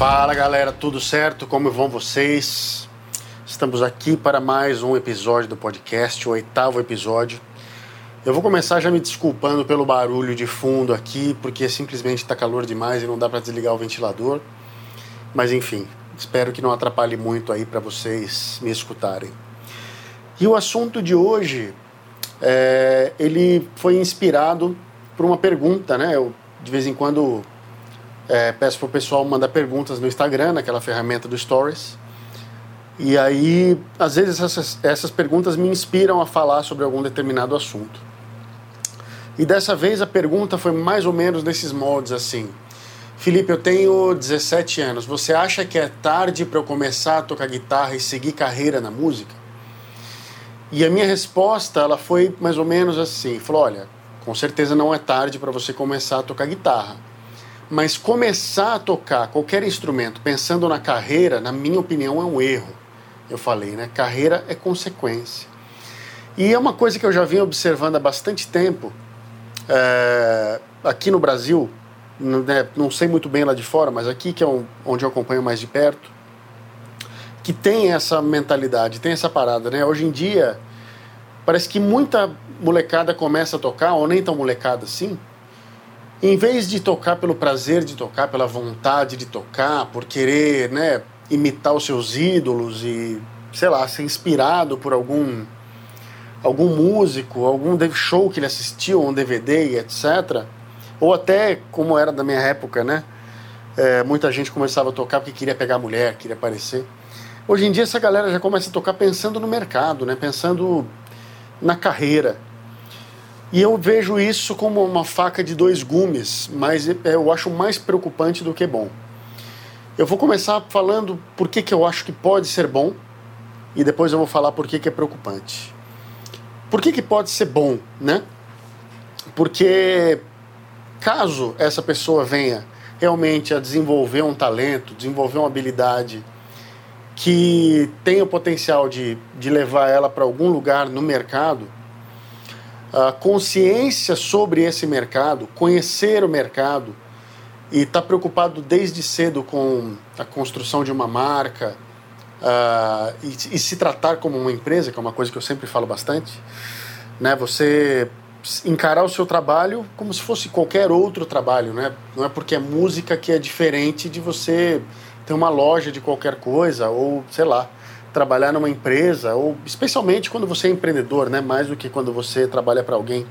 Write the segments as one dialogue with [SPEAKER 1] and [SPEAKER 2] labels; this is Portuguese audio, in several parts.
[SPEAKER 1] Fala galera, tudo certo? Como vão vocês? Estamos aqui para mais um episódio do podcast, o oitavo episódio. Eu vou começar já me desculpando pelo barulho de fundo aqui, porque simplesmente está calor demais e não dá para desligar o ventilador. Mas enfim, espero que não atrapalhe muito aí para vocês me escutarem. E o assunto de hoje, é, ele foi inspirado por uma pergunta, né? Eu de vez em quando é, peço para o pessoal mandar perguntas no Instagram, naquela ferramenta do Stories. E aí, às vezes, essas, essas perguntas me inspiram a falar sobre algum determinado assunto. E dessa vez a pergunta foi mais ou menos nesses moldes assim. Felipe, eu tenho 17 anos. Você acha que é tarde para eu começar a tocar guitarra e seguir carreira na música? E a minha resposta, ela foi mais ou menos assim. Falou, olha, com certeza não é tarde para você começar a tocar guitarra mas começar a tocar qualquer instrumento pensando na carreira, na minha opinião, é um erro. Eu falei, né? Carreira é consequência. E é uma coisa que eu já venho observando há bastante tempo. É, aqui no Brasil, né, não sei muito bem lá de fora, mas aqui que é onde eu acompanho mais de perto, que tem essa mentalidade, tem essa parada, né? Hoje em dia, parece que muita molecada começa a tocar, ou nem tão molecada assim, em vez de tocar pelo prazer de tocar, pela vontade de tocar, por querer, né, imitar os seus ídolos e, sei lá, ser inspirado por algum algum músico, algum show que ele assistiu, um DVD, etc. Ou até, como era da minha época, né? É, muita gente começava a tocar porque queria pegar mulher, queria aparecer. Hoje em dia essa galera já começa a tocar pensando no mercado, né? Pensando na carreira, e eu vejo isso como uma faca de dois gumes, mas eu acho mais preocupante do que bom. Eu vou começar falando por que, que eu acho que pode ser bom e depois eu vou falar por que, que é preocupante. Por que, que pode ser bom, né? Porque caso essa pessoa venha realmente a desenvolver um talento, desenvolver uma habilidade que tem o potencial de, de levar ela para algum lugar no mercado, a consciência sobre esse mercado, conhecer o mercado e estar tá preocupado desde cedo com a construção de uma marca uh, e, e, se tratar como uma empresa, que é uma coisa que eu sempre falo bastante, né? Você encarar o seu trabalho como se fosse qualquer outro trabalho, né? Não é porque é música que é diferente de você ter uma loja de qualquer coisa ou sei lá trabalhar numa empresa, ou especialmente quando você é empreendedor, né, mais do que quando você trabalha para alguém.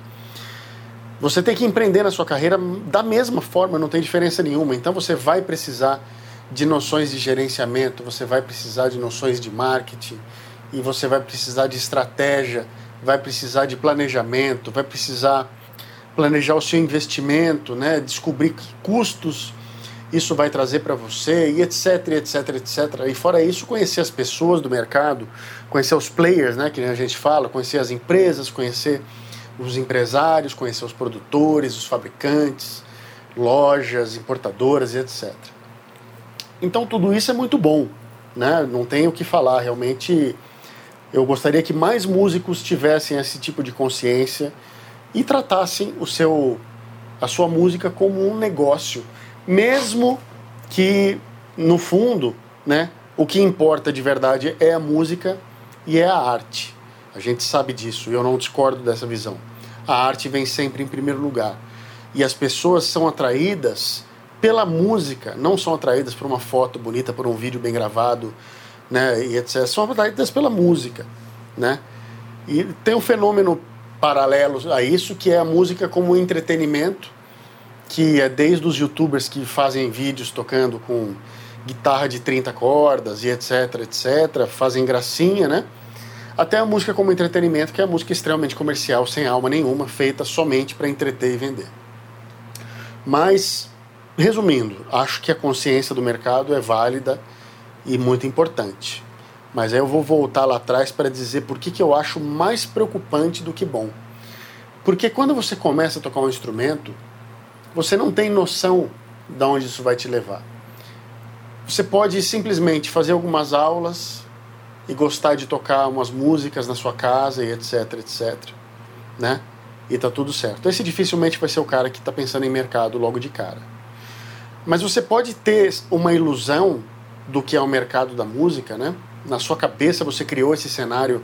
[SPEAKER 1] Você tem que empreender na sua carreira da mesma forma, não tem diferença nenhuma. Então você vai precisar de noções de gerenciamento, você vai precisar de noções de marketing, e você vai precisar de estratégia, vai precisar de planejamento, vai precisar planejar o seu investimento, né, descobrir que custos isso vai trazer para você, e etc, etc, etc. E fora isso, conhecer as pessoas do mercado, conhecer os players, né, que a gente fala, conhecer as empresas, conhecer os empresários, conhecer os produtores, os fabricantes, lojas, importadoras e etc. Então tudo isso é muito bom, né? Não tenho o que falar, realmente eu gostaria que mais músicos tivessem esse tipo de consciência e tratassem o seu a sua música como um negócio mesmo que no fundo, né, o que importa de verdade é a música e é a arte. A gente sabe disso eu não discordo dessa visão. A arte vem sempre em primeiro lugar. E as pessoas são atraídas pela música, não são atraídas por uma foto bonita, por um vídeo bem gravado, né, e etc. São atraídas pela música, né? E tem um fenômeno paralelo a isso que é a música como entretenimento que é desde os youtubers que fazem vídeos tocando com guitarra de 30 cordas e etc, etc, fazem gracinha, né? Até a música como entretenimento, que é a música extremamente comercial, sem alma nenhuma, feita somente para entreter e vender. Mas, resumindo, acho que a consciência do mercado é válida e muito importante. Mas aí eu vou voltar lá atrás para dizer por que, que eu acho mais preocupante do que bom. Porque quando você começa a tocar um instrumento, você não tem noção de onde isso vai te levar. Você pode simplesmente fazer algumas aulas e gostar de tocar umas músicas na sua casa e etc, etc, né? E tá tudo certo. Esse dificilmente vai ser o cara que está pensando em mercado logo de cara. Mas você pode ter uma ilusão do que é o mercado da música, né? Na sua cabeça você criou esse cenário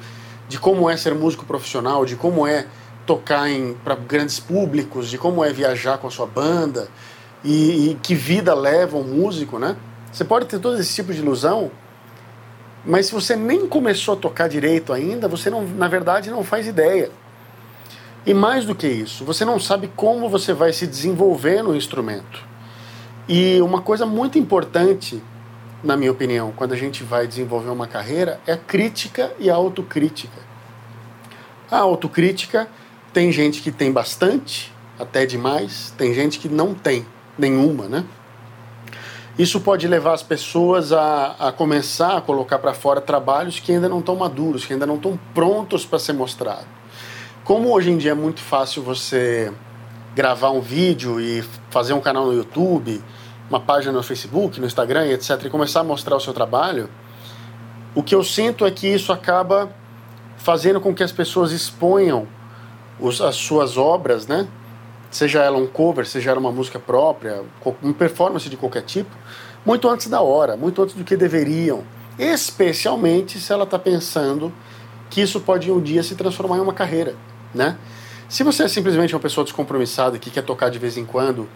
[SPEAKER 1] de como é ser músico profissional, de como é tocar para grandes públicos, de como é viajar com a sua banda e, e que vida leva um músico, né? Você pode ter todo esse tipo de ilusão, mas se você nem começou a tocar direito ainda, você não, na verdade não faz ideia. E mais do que isso, você não sabe como você vai se desenvolver no instrumento. E uma coisa muito importante, na minha opinião, quando a gente vai desenvolver uma carreira, é a crítica e a autocrítica. A autocrítica tem gente que tem bastante, até demais, tem gente que não tem nenhuma, né? Isso pode levar as pessoas a, a começar a colocar para fora trabalhos que ainda não estão maduros, que ainda não estão prontos para ser mostrados. Como hoje em dia é muito fácil você gravar um vídeo e fazer um canal no YouTube, uma página no Facebook, no Instagram, etc., e começar a mostrar o seu trabalho, o que eu sinto é que isso acaba fazendo com que as pessoas exponham as suas obras, né? Seja ela um cover, seja ela uma música própria, uma performance de qualquer tipo, muito antes da hora, muito antes do que deveriam. Especialmente se ela está pensando que isso pode um dia se transformar em uma carreira, né? Se você é simplesmente uma pessoa descompromissada que quer tocar de vez em quando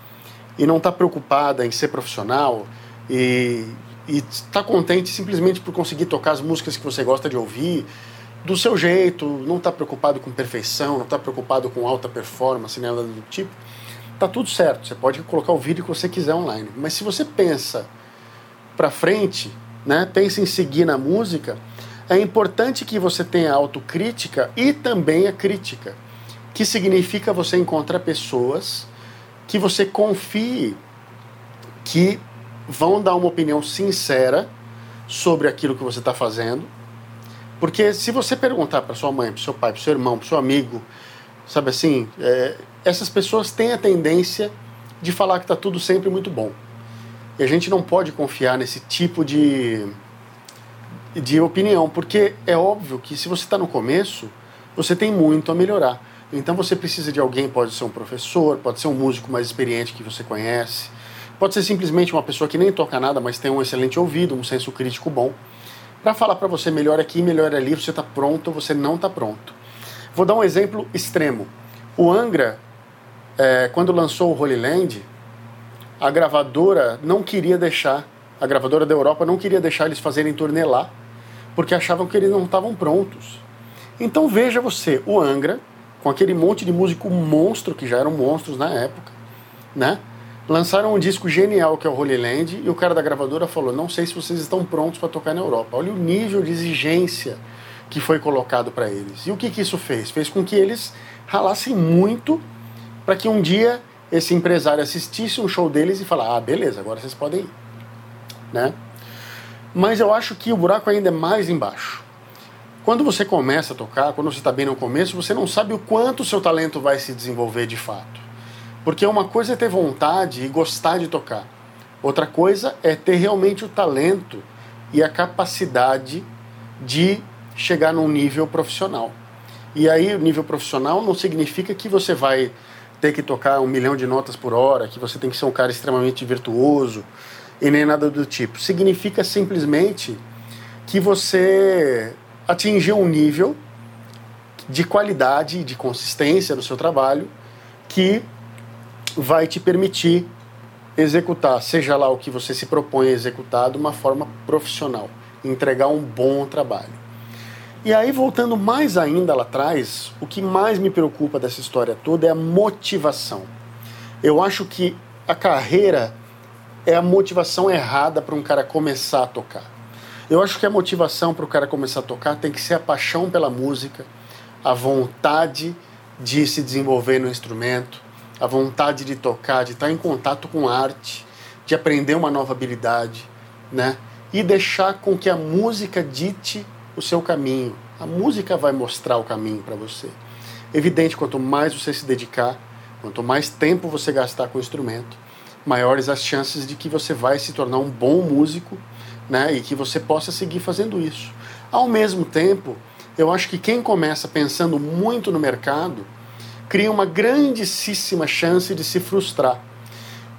[SPEAKER 1] e não está preocupada em ser profissional e está contente simplesmente por conseguir tocar as músicas que você gosta de ouvir, do seu jeito, não está preocupado com perfeição, não está preocupado com alta performance, nada do tipo, tá tudo certo. Você pode colocar o vídeo que você quiser online. Mas se você pensa para frente, né, pensa em seguir na música, é importante que você tenha autocrítica e também a crítica, que significa você encontrar pessoas que você confie que vão dar uma opinião sincera sobre aquilo que você está fazendo porque se você perguntar para sua mãe, para seu pai, para seu irmão, para seu amigo, sabe assim, é, essas pessoas têm a tendência de falar que está tudo sempre muito bom. E a gente não pode confiar nesse tipo de, de opinião, porque é óbvio que se você está no começo, você tem muito a melhorar. Então você precisa de alguém, pode ser um professor, pode ser um músico mais experiente que você conhece, pode ser simplesmente uma pessoa que nem toca nada, mas tem um excelente ouvido, um senso crítico bom para falar para você melhor aqui, melhor ali, você está pronto, você não está pronto. Vou dar um exemplo extremo. O Angra, é, quando lançou o Holy Land, a gravadora não queria deixar, a gravadora da Europa não queria deixar eles fazerem turnê lá, porque achavam que eles não estavam prontos. Então veja você, o Angra, com aquele monte de músico monstro, que já eram monstros na época, né? Lançaram um disco genial que é o Holy Land e o cara da gravadora falou: Não sei se vocês estão prontos para tocar na Europa. Olha o nível de exigência que foi colocado para eles. E o que, que isso fez? Fez com que eles ralassem muito para que um dia esse empresário assistisse um show deles e falasse: Ah, beleza, agora vocês podem ir. Né? Mas eu acho que o buraco ainda é mais embaixo. Quando você começa a tocar, quando você está bem no começo, você não sabe o quanto o seu talento vai se desenvolver de fato. Porque uma coisa é ter vontade e gostar de tocar. Outra coisa é ter realmente o talento e a capacidade de chegar num nível profissional. E aí, o nível profissional não significa que você vai ter que tocar um milhão de notas por hora, que você tem que ser um cara extremamente virtuoso e nem nada do tipo. Significa simplesmente que você atingiu um nível de qualidade e de consistência no seu trabalho que vai te permitir executar, seja lá o que você se propõe a executar, de uma forma profissional, entregar um bom trabalho. E aí, voltando mais ainda lá atrás, o que mais me preocupa dessa história toda é a motivação. Eu acho que a carreira é a motivação errada para um cara começar a tocar. Eu acho que a motivação para o cara começar a tocar tem que ser a paixão pela música, a vontade de se desenvolver no instrumento, a vontade de tocar, de estar em contato com arte, de aprender uma nova habilidade, né? E deixar com que a música dite o seu caminho. A música vai mostrar o caminho para você. Evidente, quanto mais você se dedicar, quanto mais tempo você gastar com o instrumento, maiores as chances de que você vai se tornar um bom músico, né? E que você possa seguir fazendo isso. Ao mesmo tempo, eu acho que quem começa pensando muito no mercado, cria uma grandíssima chance de se frustrar.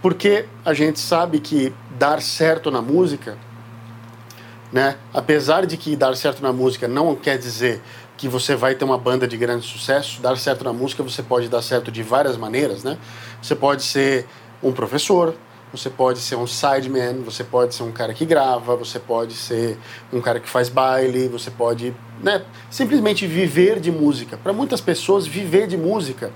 [SPEAKER 1] Porque a gente sabe que dar certo na música, né? Apesar de que dar certo na música não quer dizer que você vai ter uma banda de grande sucesso, dar certo na música você pode dar certo de várias maneiras, né? Você pode ser um professor, você pode ser um sideman, você pode ser um cara que grava, você pode ser um cara que faz baile, você pode né, simplesmente viver de música. Para muitas pessoas, viver de música,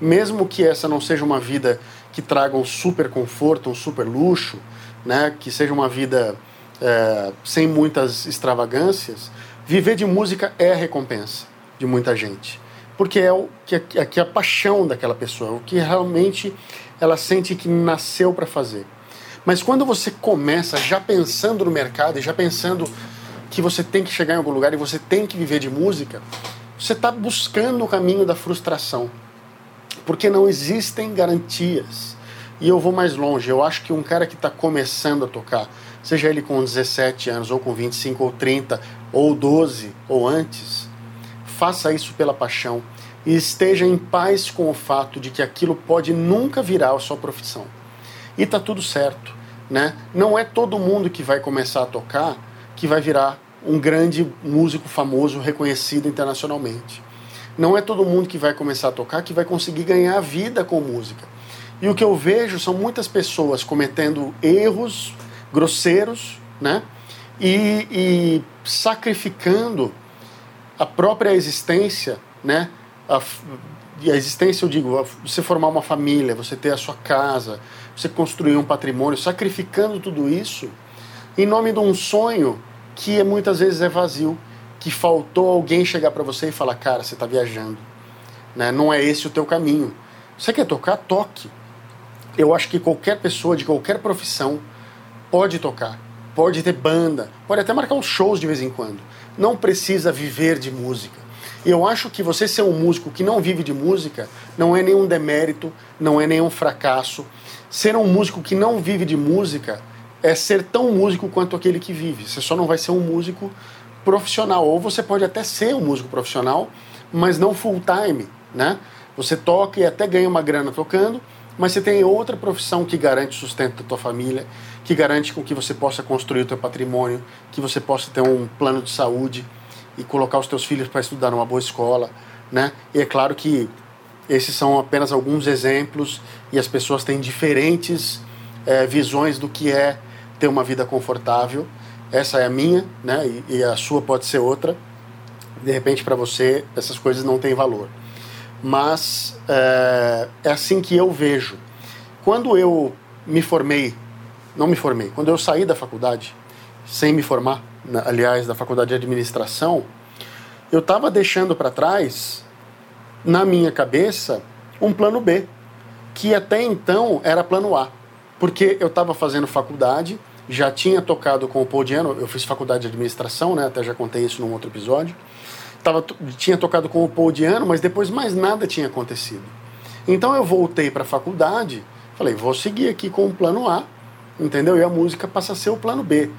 [SPEAKER 1] mesmo que essa não seja uma vida que traga um super conforto, um super luxo, né, que seja uma vida é, sem muitas extravagâncias, viver de música é a recompensa de muita gente. Porque é o que, é, que é a paixão daquela pessoa, o que realmente ela sente que nasceu para fazer. Mas quando você começa já pensando no mercado e já pensando que você tem que chegar em algum lugar e você tem que viver de música, você está buscando o caminho da frustração. Porque não existem garantias. E eu vou mais longe. Eu acho que um cara que está começando a tocar, seja ele com 17 anos, ou com 25, ou 30, ou 12, ou antes, faça isso pela paixão e esteja em paz com o fato de que aquilo pode nunca virar a sua profissão. E tá tudo certo, né? Não é todo mundo que vai começar a tocar que vai virar um grande músico famoso reconhecido internacionalmente. Não é todo mundo que vai começar a tocar que vai conseguir ganhar vida com música. E o que eu vejo são muitas pessoas cometendo erros grosseiros, né? E, e sacrificando a própria existência, né? A, a existência, eu digo, você formar uma família, você ter a sua casa, você construir um patrimônio, sacrificando tudo isso em nome de um sonho que muitas vezes é vazio, que faltou alguém chegar para você e falar, cara, você está viajando, né? não é esse o teu caminho. Você quer tocar? Toque. Eu acho que qualquer pessoa de qualquer profissão pode tocar, pode ter banda, pode até marcar uns shows de vez em quando. Não precisa viver de música. Eu acho que você ser um músico que não vive de música não é nenhum demérito, não é nenhum fracasso. Ser um músico que não vive de música é ser tão músico quanto aquele que vive. Você só não vai ser um músico profissional. Ou você pode até ser um músico profissional, mas não full time, né? Você toca e até ganha uma grana tocando, mas você tem outra profissão que garante o sustento da tua família, que garante com que você possa construir o teu patrimônio, que você possa ter um plano de saúde, e colocar os teus filhos para estudar numa boa escola, né? E é claro que esses são apenas alguns exemplos e as pessoas têm diferentes é, visões do que é ter uma vida confortável. Essa é a minha, né? E, e a sua pode ser outra. De repente, para você, essas coisas não têm valor. Mas é, é assim que eu vejo. Quando eu me formei, não me formei, quando eu saí da faculdade, sem me formar, aliás, da faculdade de administração, eu estava deixando para trás, na minha cabeça, um plano B, que até então era plano A, porque eu estava fazendo faculdade, já tinha tocado com o Paul Diano, eu fiz faculdade de administração, né, até já contei isso num outro episódio, tava, tinha tocado com o Paul Diano, mas depois mais nada tinha acontecido. Então eu voltei para a faculdade, falei, vou seguir aqui com o plano A, entendeu? E a música passa a ser o plano B.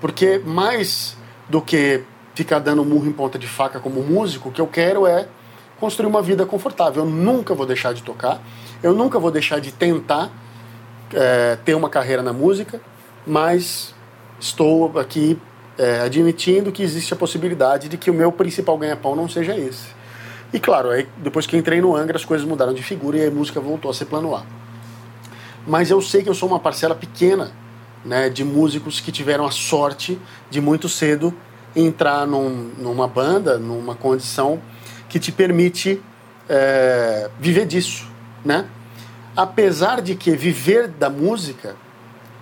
[SPEAKER 1] Porque mais do que ficar dando murro em ponta de faca como músico, o que eu quero é construir uma vida confortável. Eu nunca vou deixar de tocar, eu nunca vou deixar de tentar é, ter uma carreira na música, mas estou aqui é, admitindo que existe a possibilidade de que o meu principal ganha-pão não seja esse. E claro, aí, depois que entrei no Angra, as coisas mudaram de figura e a música voltou a ser plano A. Mas eu sei que eu sou uma parcela pequena né, de músicos que tiveram a sorte de muito cedo entrar num, numa banda, numa condição que te permite é, viver disso, né? Apesar de que viver da música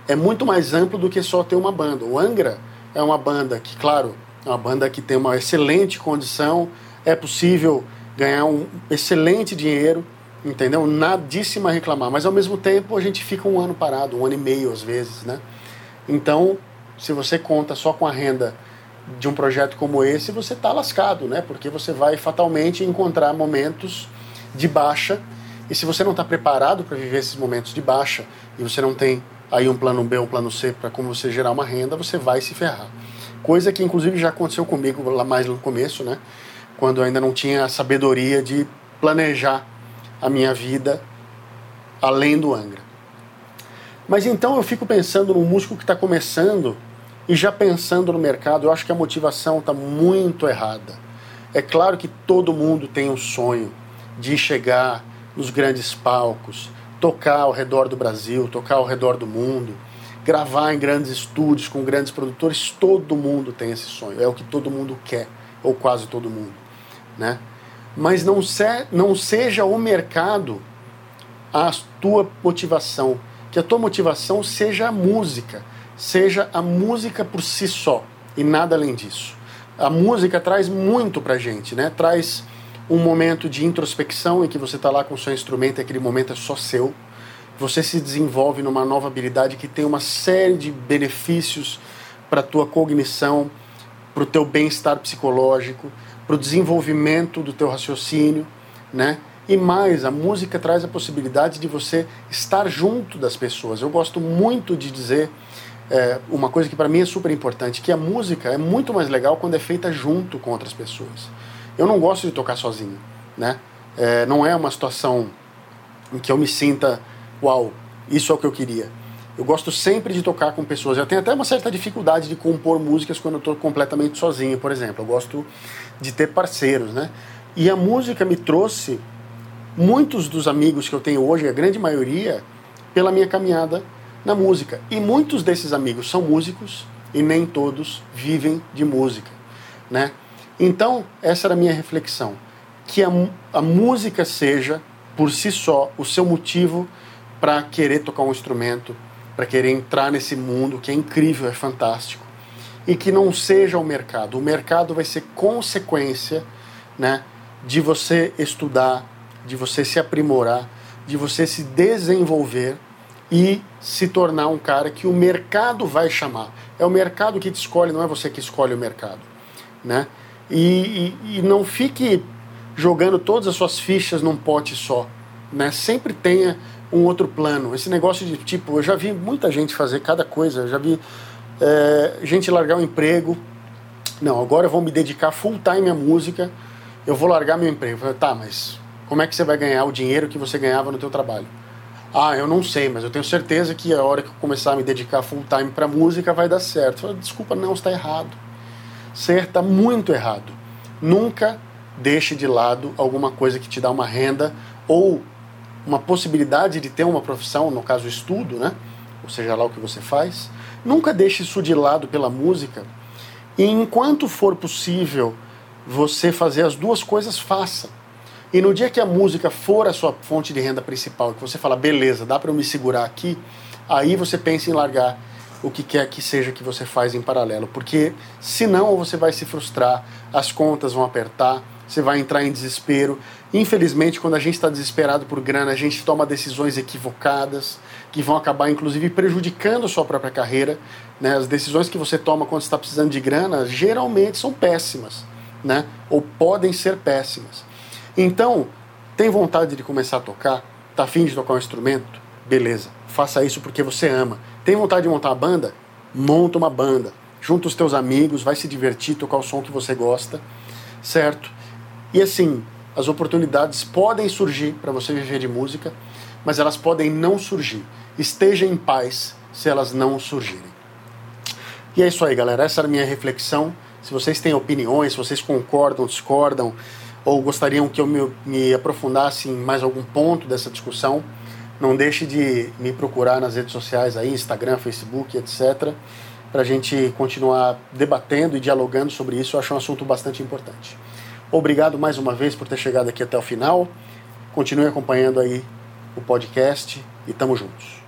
[SPEAKER 1] é muito mais amplo do que só ter uma banda. O Angra é uma banda que, claro, é uma banda que tem uma excelente condição, é possível ganhar um excelente dinheiro, entendeu? Nadíssima a reclamar, mas ao mesmo tempo a gente fica um ano parado, um ano e meio às vezes, né? Então, se você conta só com a renda de um projeto como esse, você está lascado, né? Porque você vai fatalmente encontrar momentos de baixa e se você não está preparado para viver esses momentos de baixa e você não tem aí um plano B, um plano C para como você gerar uma renda, você vai se ferrar. Coisa que inclusive já aconteceu comigo lá mais no começo, né? Quando eu ainda não tinha a sabedoria de planejar a minha vida além do Angra. Mas então eu fico pensando no músico que está começando e já pensando no mercado, eu acho que a motivação está muito errada. É claro que todo mundo tem um sonho de chegar nos grandes palcos, tocar ao redor do Brasil, tocar ao redor do mundo, gravar em grandes estúdios com grandes produtores. Todo mundo tem esse sonho, é o que todo mundo quer, ou quase todo mundo, né? Mas não, se, não seja o mercado a tua motivação, que a tua motivação seja a música seja a música por si só e nada além disso. A música traz muito pra gente, né? Traz um momento de introspecção em que você está lá com o seu instrumento aquele momento é só seu. Você se desenvolve numa nova habilidade que tem uma série de benefícios para tua cognição, para o teu bem-estar psicológico, para o desenvolvimento do teu raciocínio, né? E mais, a música traz a possibilidade de você estar junto das pessoas. Eu gosto muito de dizer é, uma coisa que para mim é super importante, que a música é muito mais legal quando é feita junto com outras pessoas. Eu não gosto de tocar sozinho, né? É, não é uma situação em que eu me sinta, uau, isso é o que eu queria. Eu gosto sempre de tocar com pessoas. Eu tenho até uma certa dificuldade de compor músicas quando eu estou completamente sozinho, por exemplo. Eu gosto de ter parceiros, né? E a música me trouxe muitos dos amigos que eu tenho hoje, a grande maioria, pela minha caminhada na música. E muitos desses amigos são músicos e nem todos vivem de música, né? Então, essa era a minha reflexão, que a, a música seja por si só o seu motivo para querer tocar um instrumento, para querer entrar nesse mundo que é incrível, é fantástico, e que não seja o mercado. O mercado vai ser consequência, né, de você estudar, de você se aprimorar, de você se desenvolver e se tornar um cara que o mercado vai chamar. É o mercado que te escolhe, não é você que escolhe o mercado. Né? E, e, e não fique jogando todas as suas fichas num pote só. Né? Sempre tenha um outro plano. Esse negócio de tipo, eu já vi muita gente fazer cada coisa, eu já vi é, gente largar o um emprego. Não, agora eu vou me dedicar full time à música, eu vou largar meu emprego. falei, tá, mas como é que você vai ganhar o dinheiro que você ganhava no teu trabalho? Ah, eu não sei, mas eu tenho certeza que a hora que eu começar a me dedicar full time para música vai dar certo. Falo, Desculpa, não, está errado. Você está muito errado. Nunca deixe de lado alguma coisa que te dá uma renda ou uma possibilidade de ter uma profissão, no caso estudo, né? Ou seja lá o que você faz. Nunca deixe isso de lado pela música. E enquanto for possível você fazer as duas coisas, faça. E no dia que a música for a sua fonte de renda principal, que você fala, beleza, dá para eu me segurar aqui, aí você pensa em largar o que quer que seja que você faz em paralelo, porque senão você vai se frustrar, as contas vão apertar, você vai entrar em desespero. Infelizmente, quando a gente está desesperado por grana, a gente toma decisões equivocadas que vão acabar, inclusive, prejudicando a sua própria carreira. Né? As decisões que você toma quando está precisando de grana geralmente são péssimas, né? ou podem ser péssimas. Então, tem vontade de começar a tocar? Tá afim de tocar um instrumento? Beleza, faça isso porque você ama. Tem vontade de montar uma banda? Monta uma banda. Junta os teus amigos, vai se divertir, tocar o som que você gosta, certo? E assim, as oportunidades podem surgir para você viver de música, mas elas podem não surgir. Esteja em paz se elas não surgirem. E é isso aí, galera. Essa era a minha reflexão. Se vocês têm opiniões, se vocês concordam, discordam, ou gostariam que eu me, me aprofundasse em mais algum ponto dessa discussão, não deixe de me procurar nas redes sociais aí, Instagram, Facebook, etc., para a gente continuar debatendo e dialogando sobre isso. Eu acho um assunto bastante importante. Obrigado mais uma vez por ter chegado aqui até o final. Continue acompanhando aí o podcast e tamo juntos.